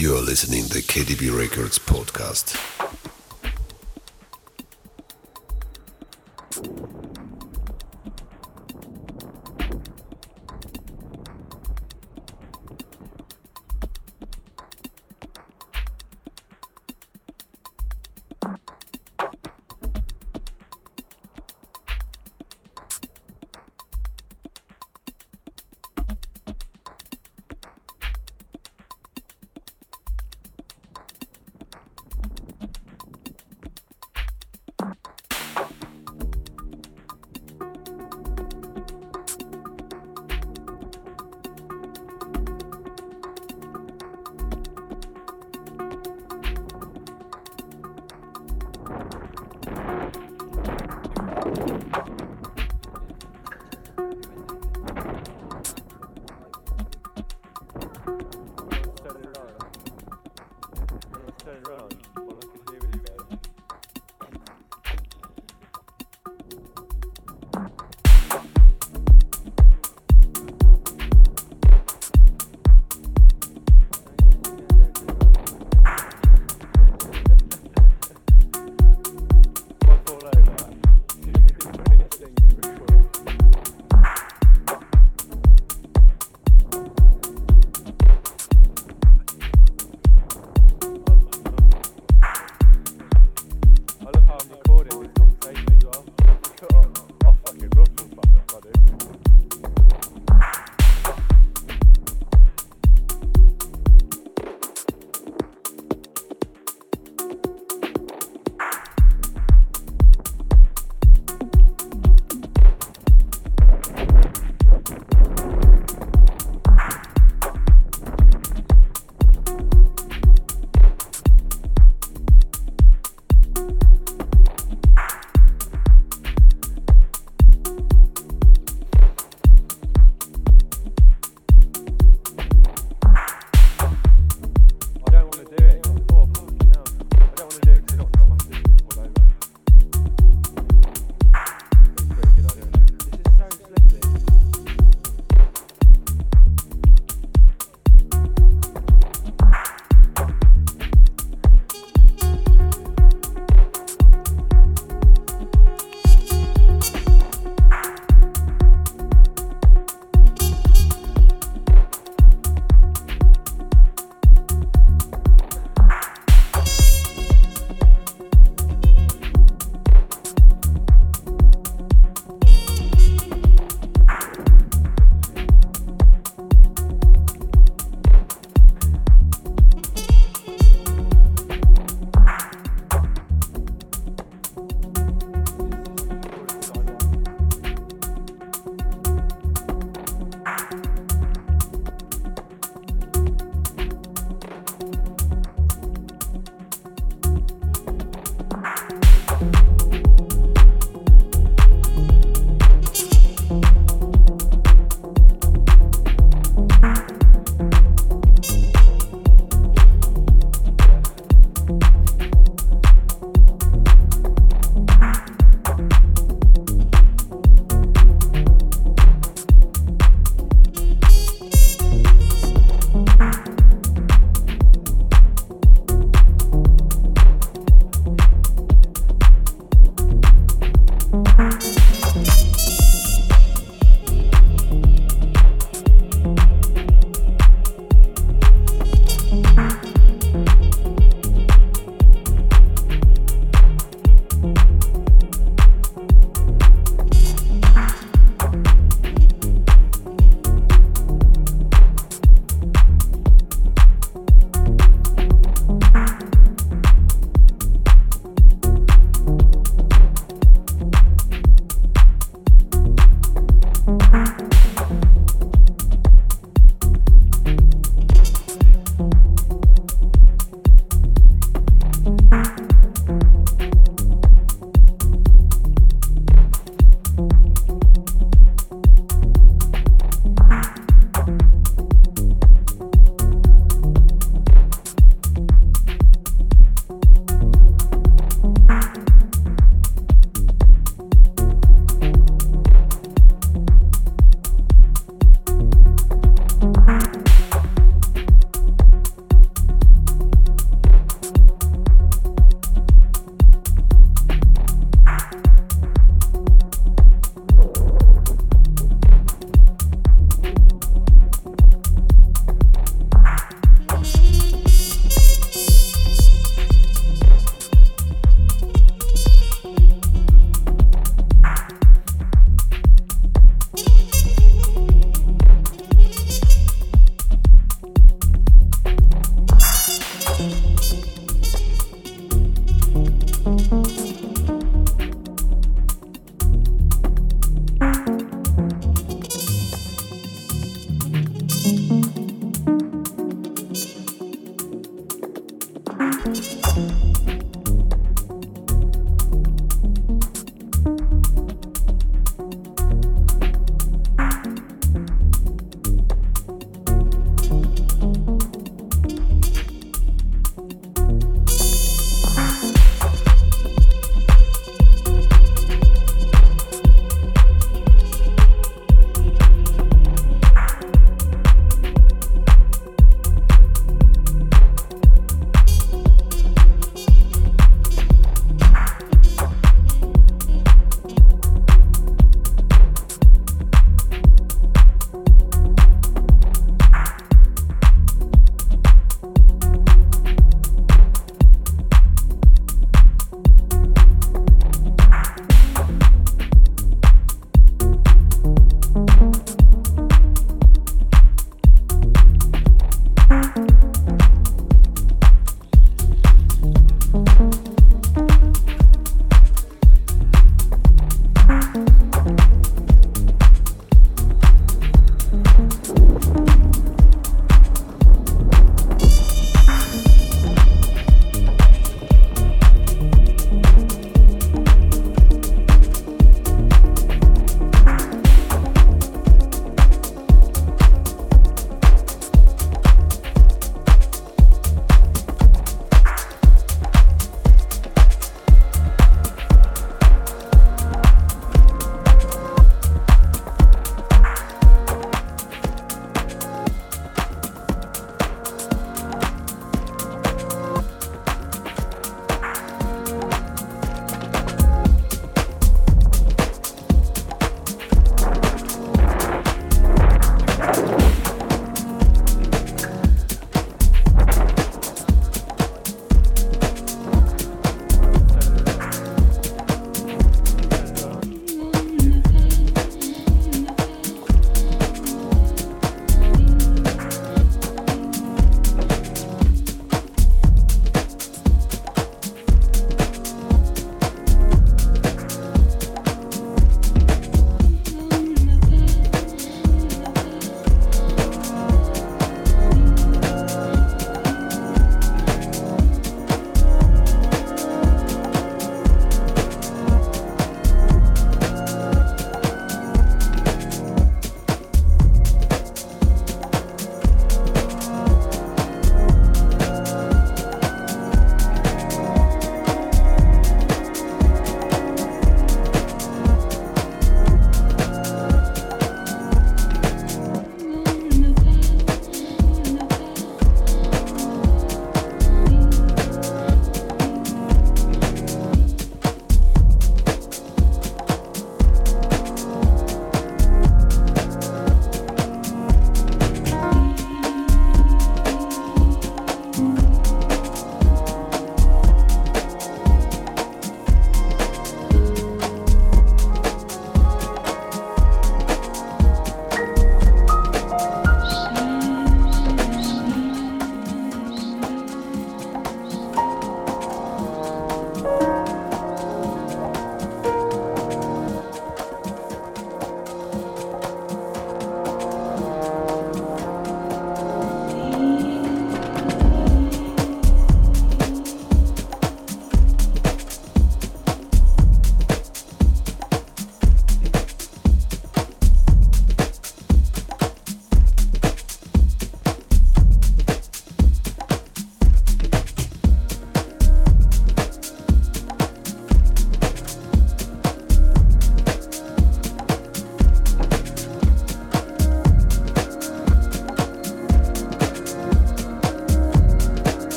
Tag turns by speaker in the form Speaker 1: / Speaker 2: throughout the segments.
Speaker 1: You're listening to the KDB Records podcast.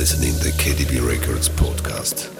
Speaker 1: Listening the KDB Records podcast.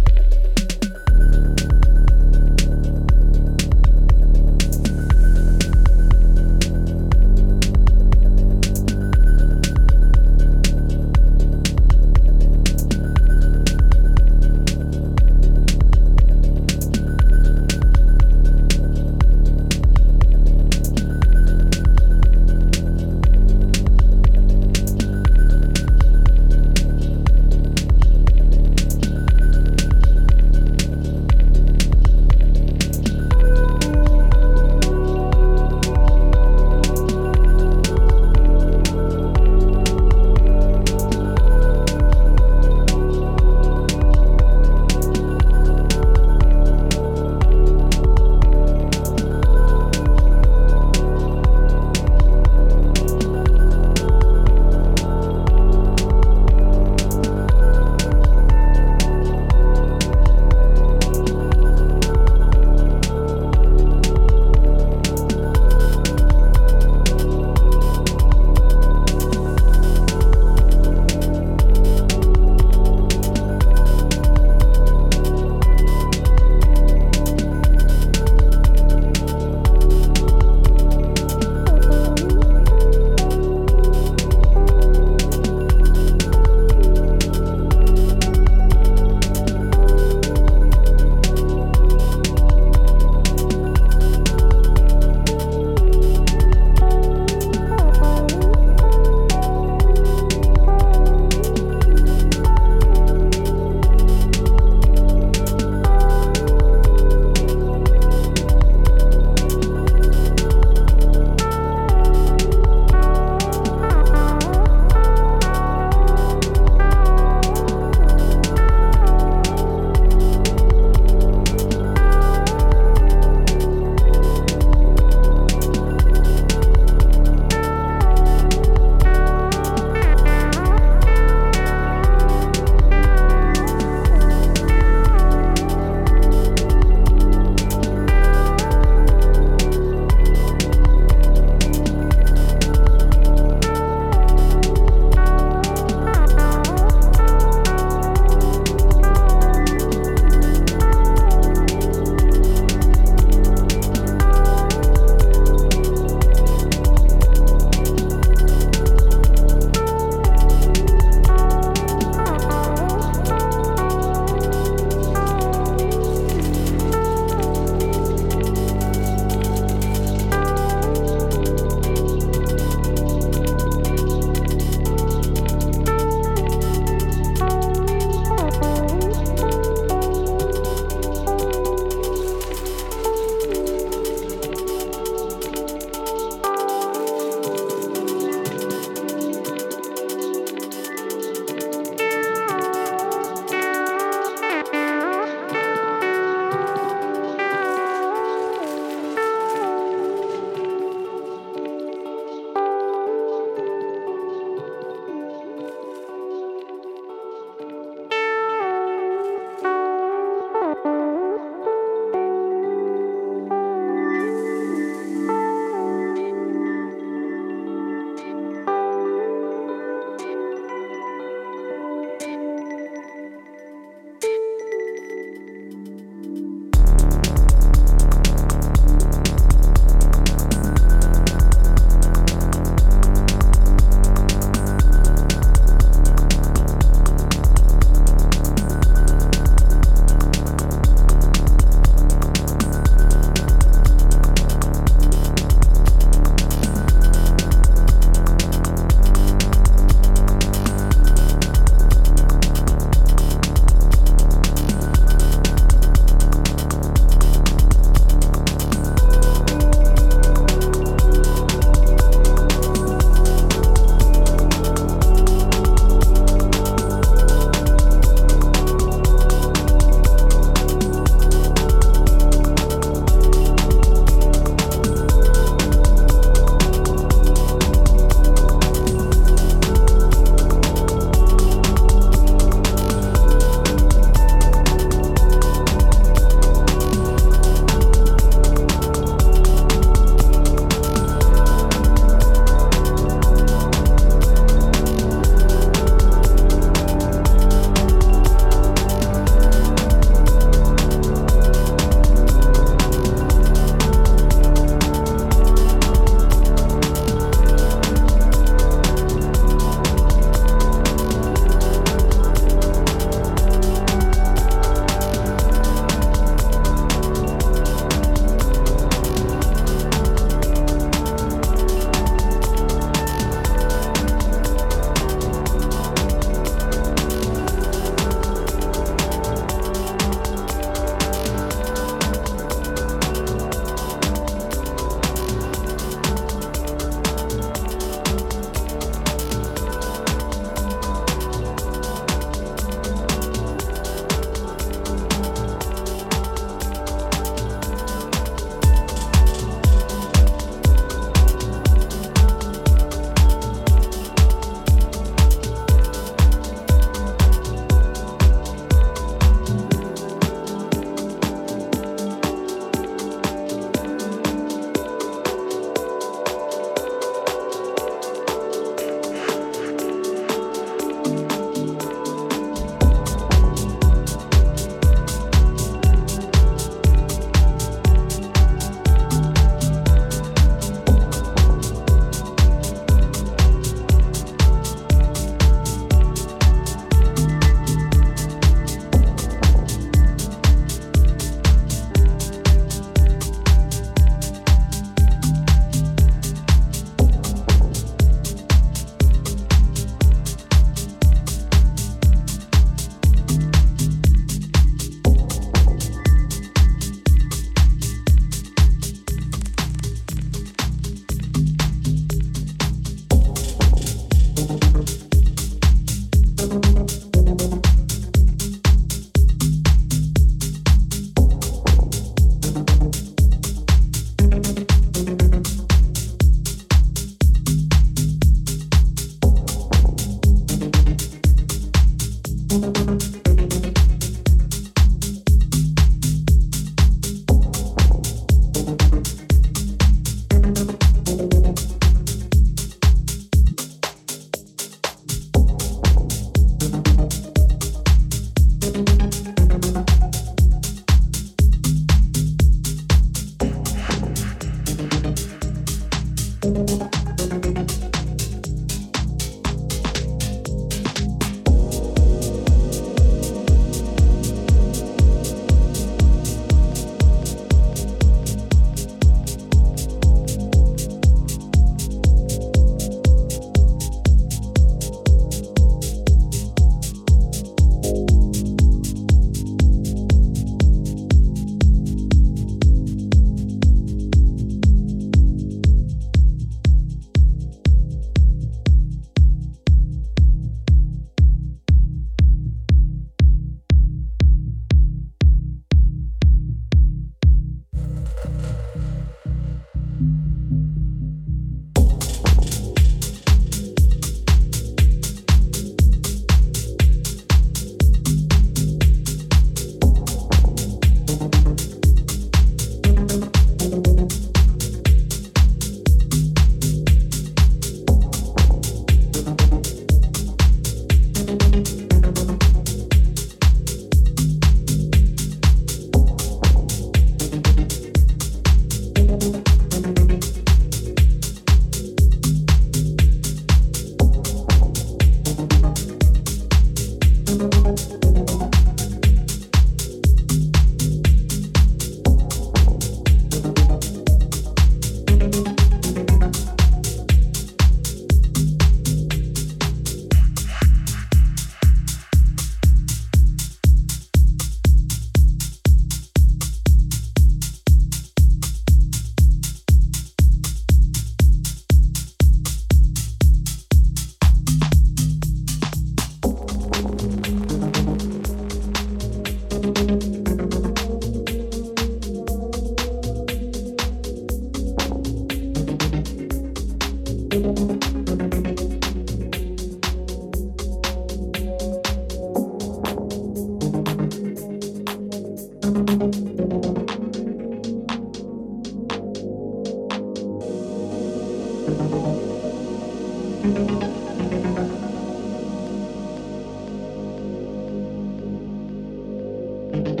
Speaker 1: Thank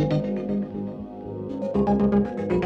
Speaker 1: you.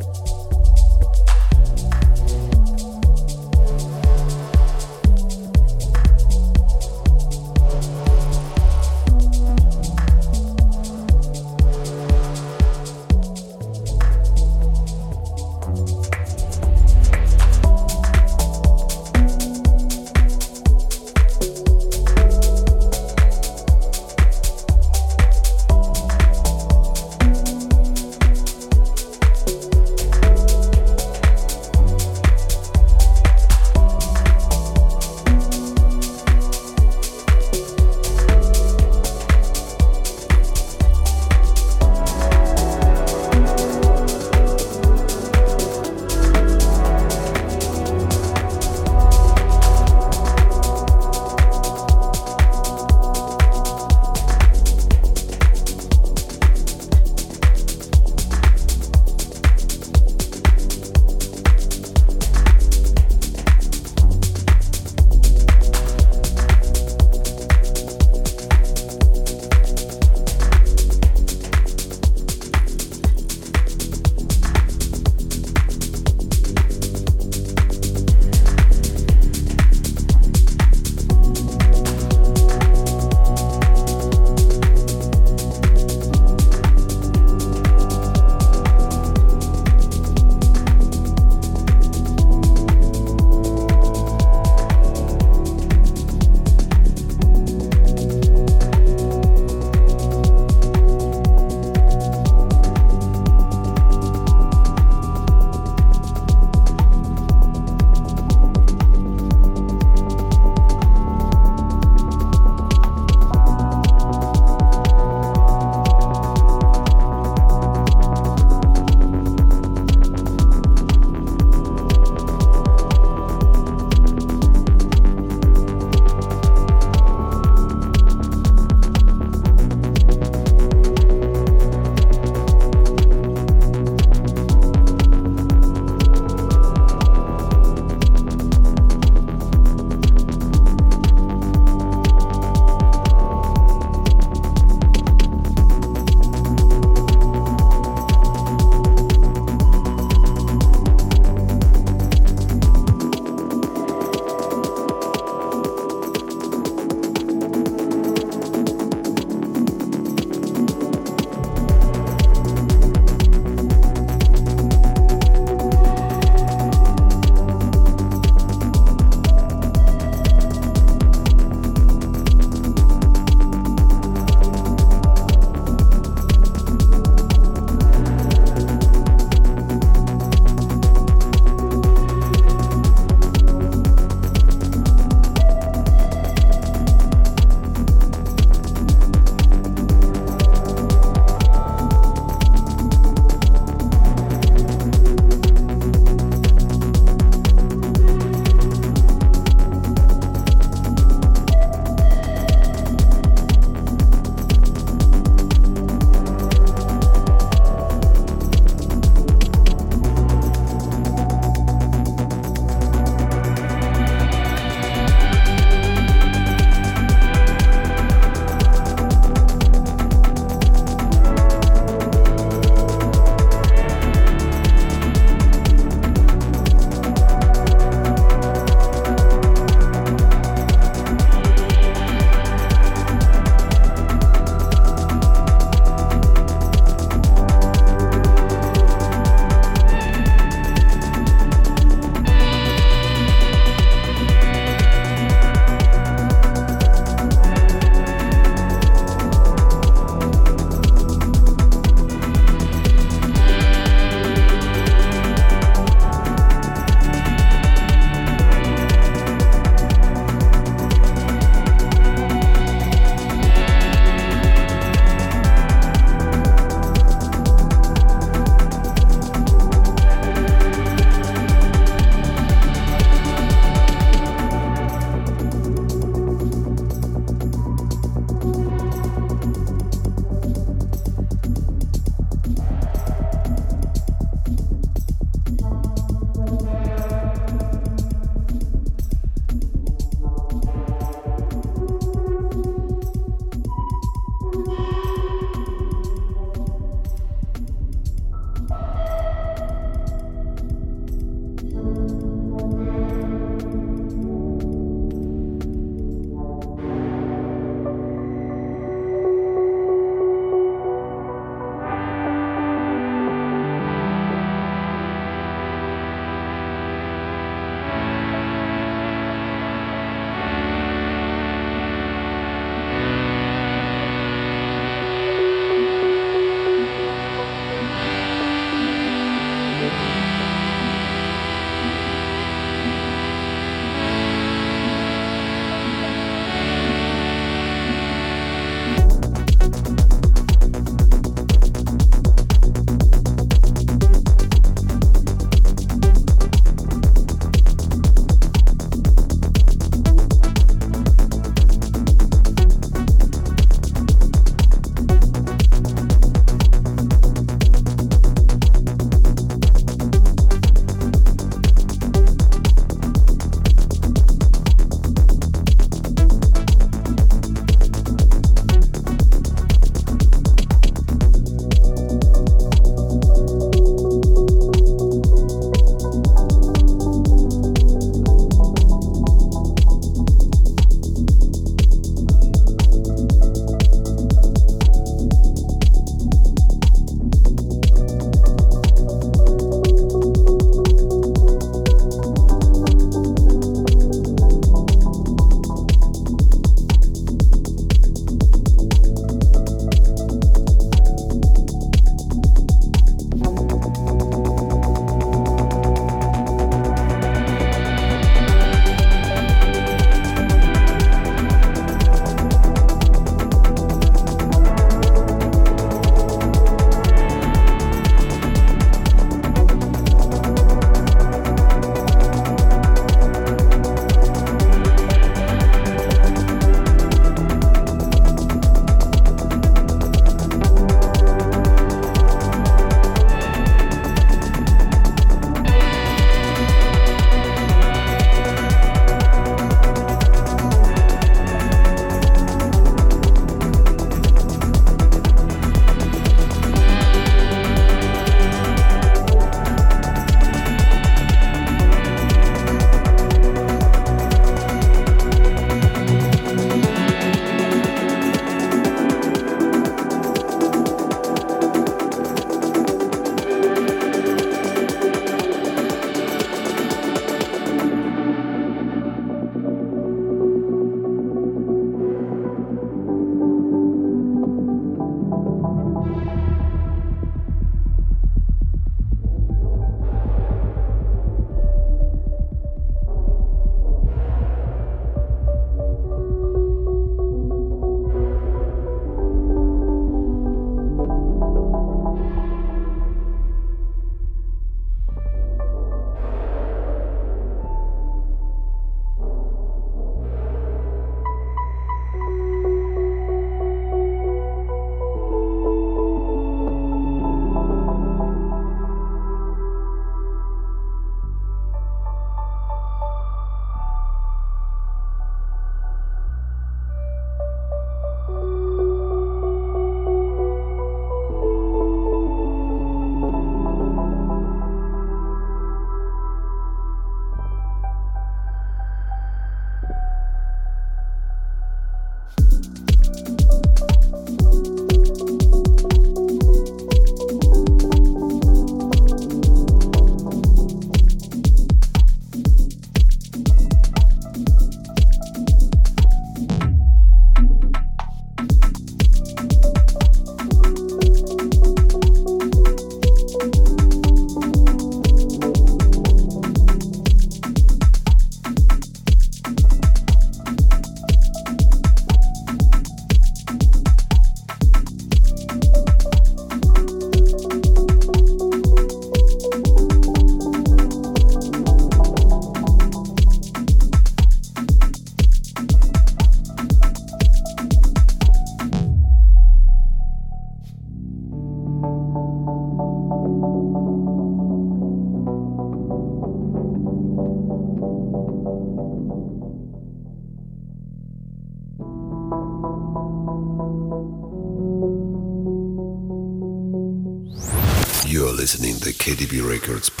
Speaker 1: Records.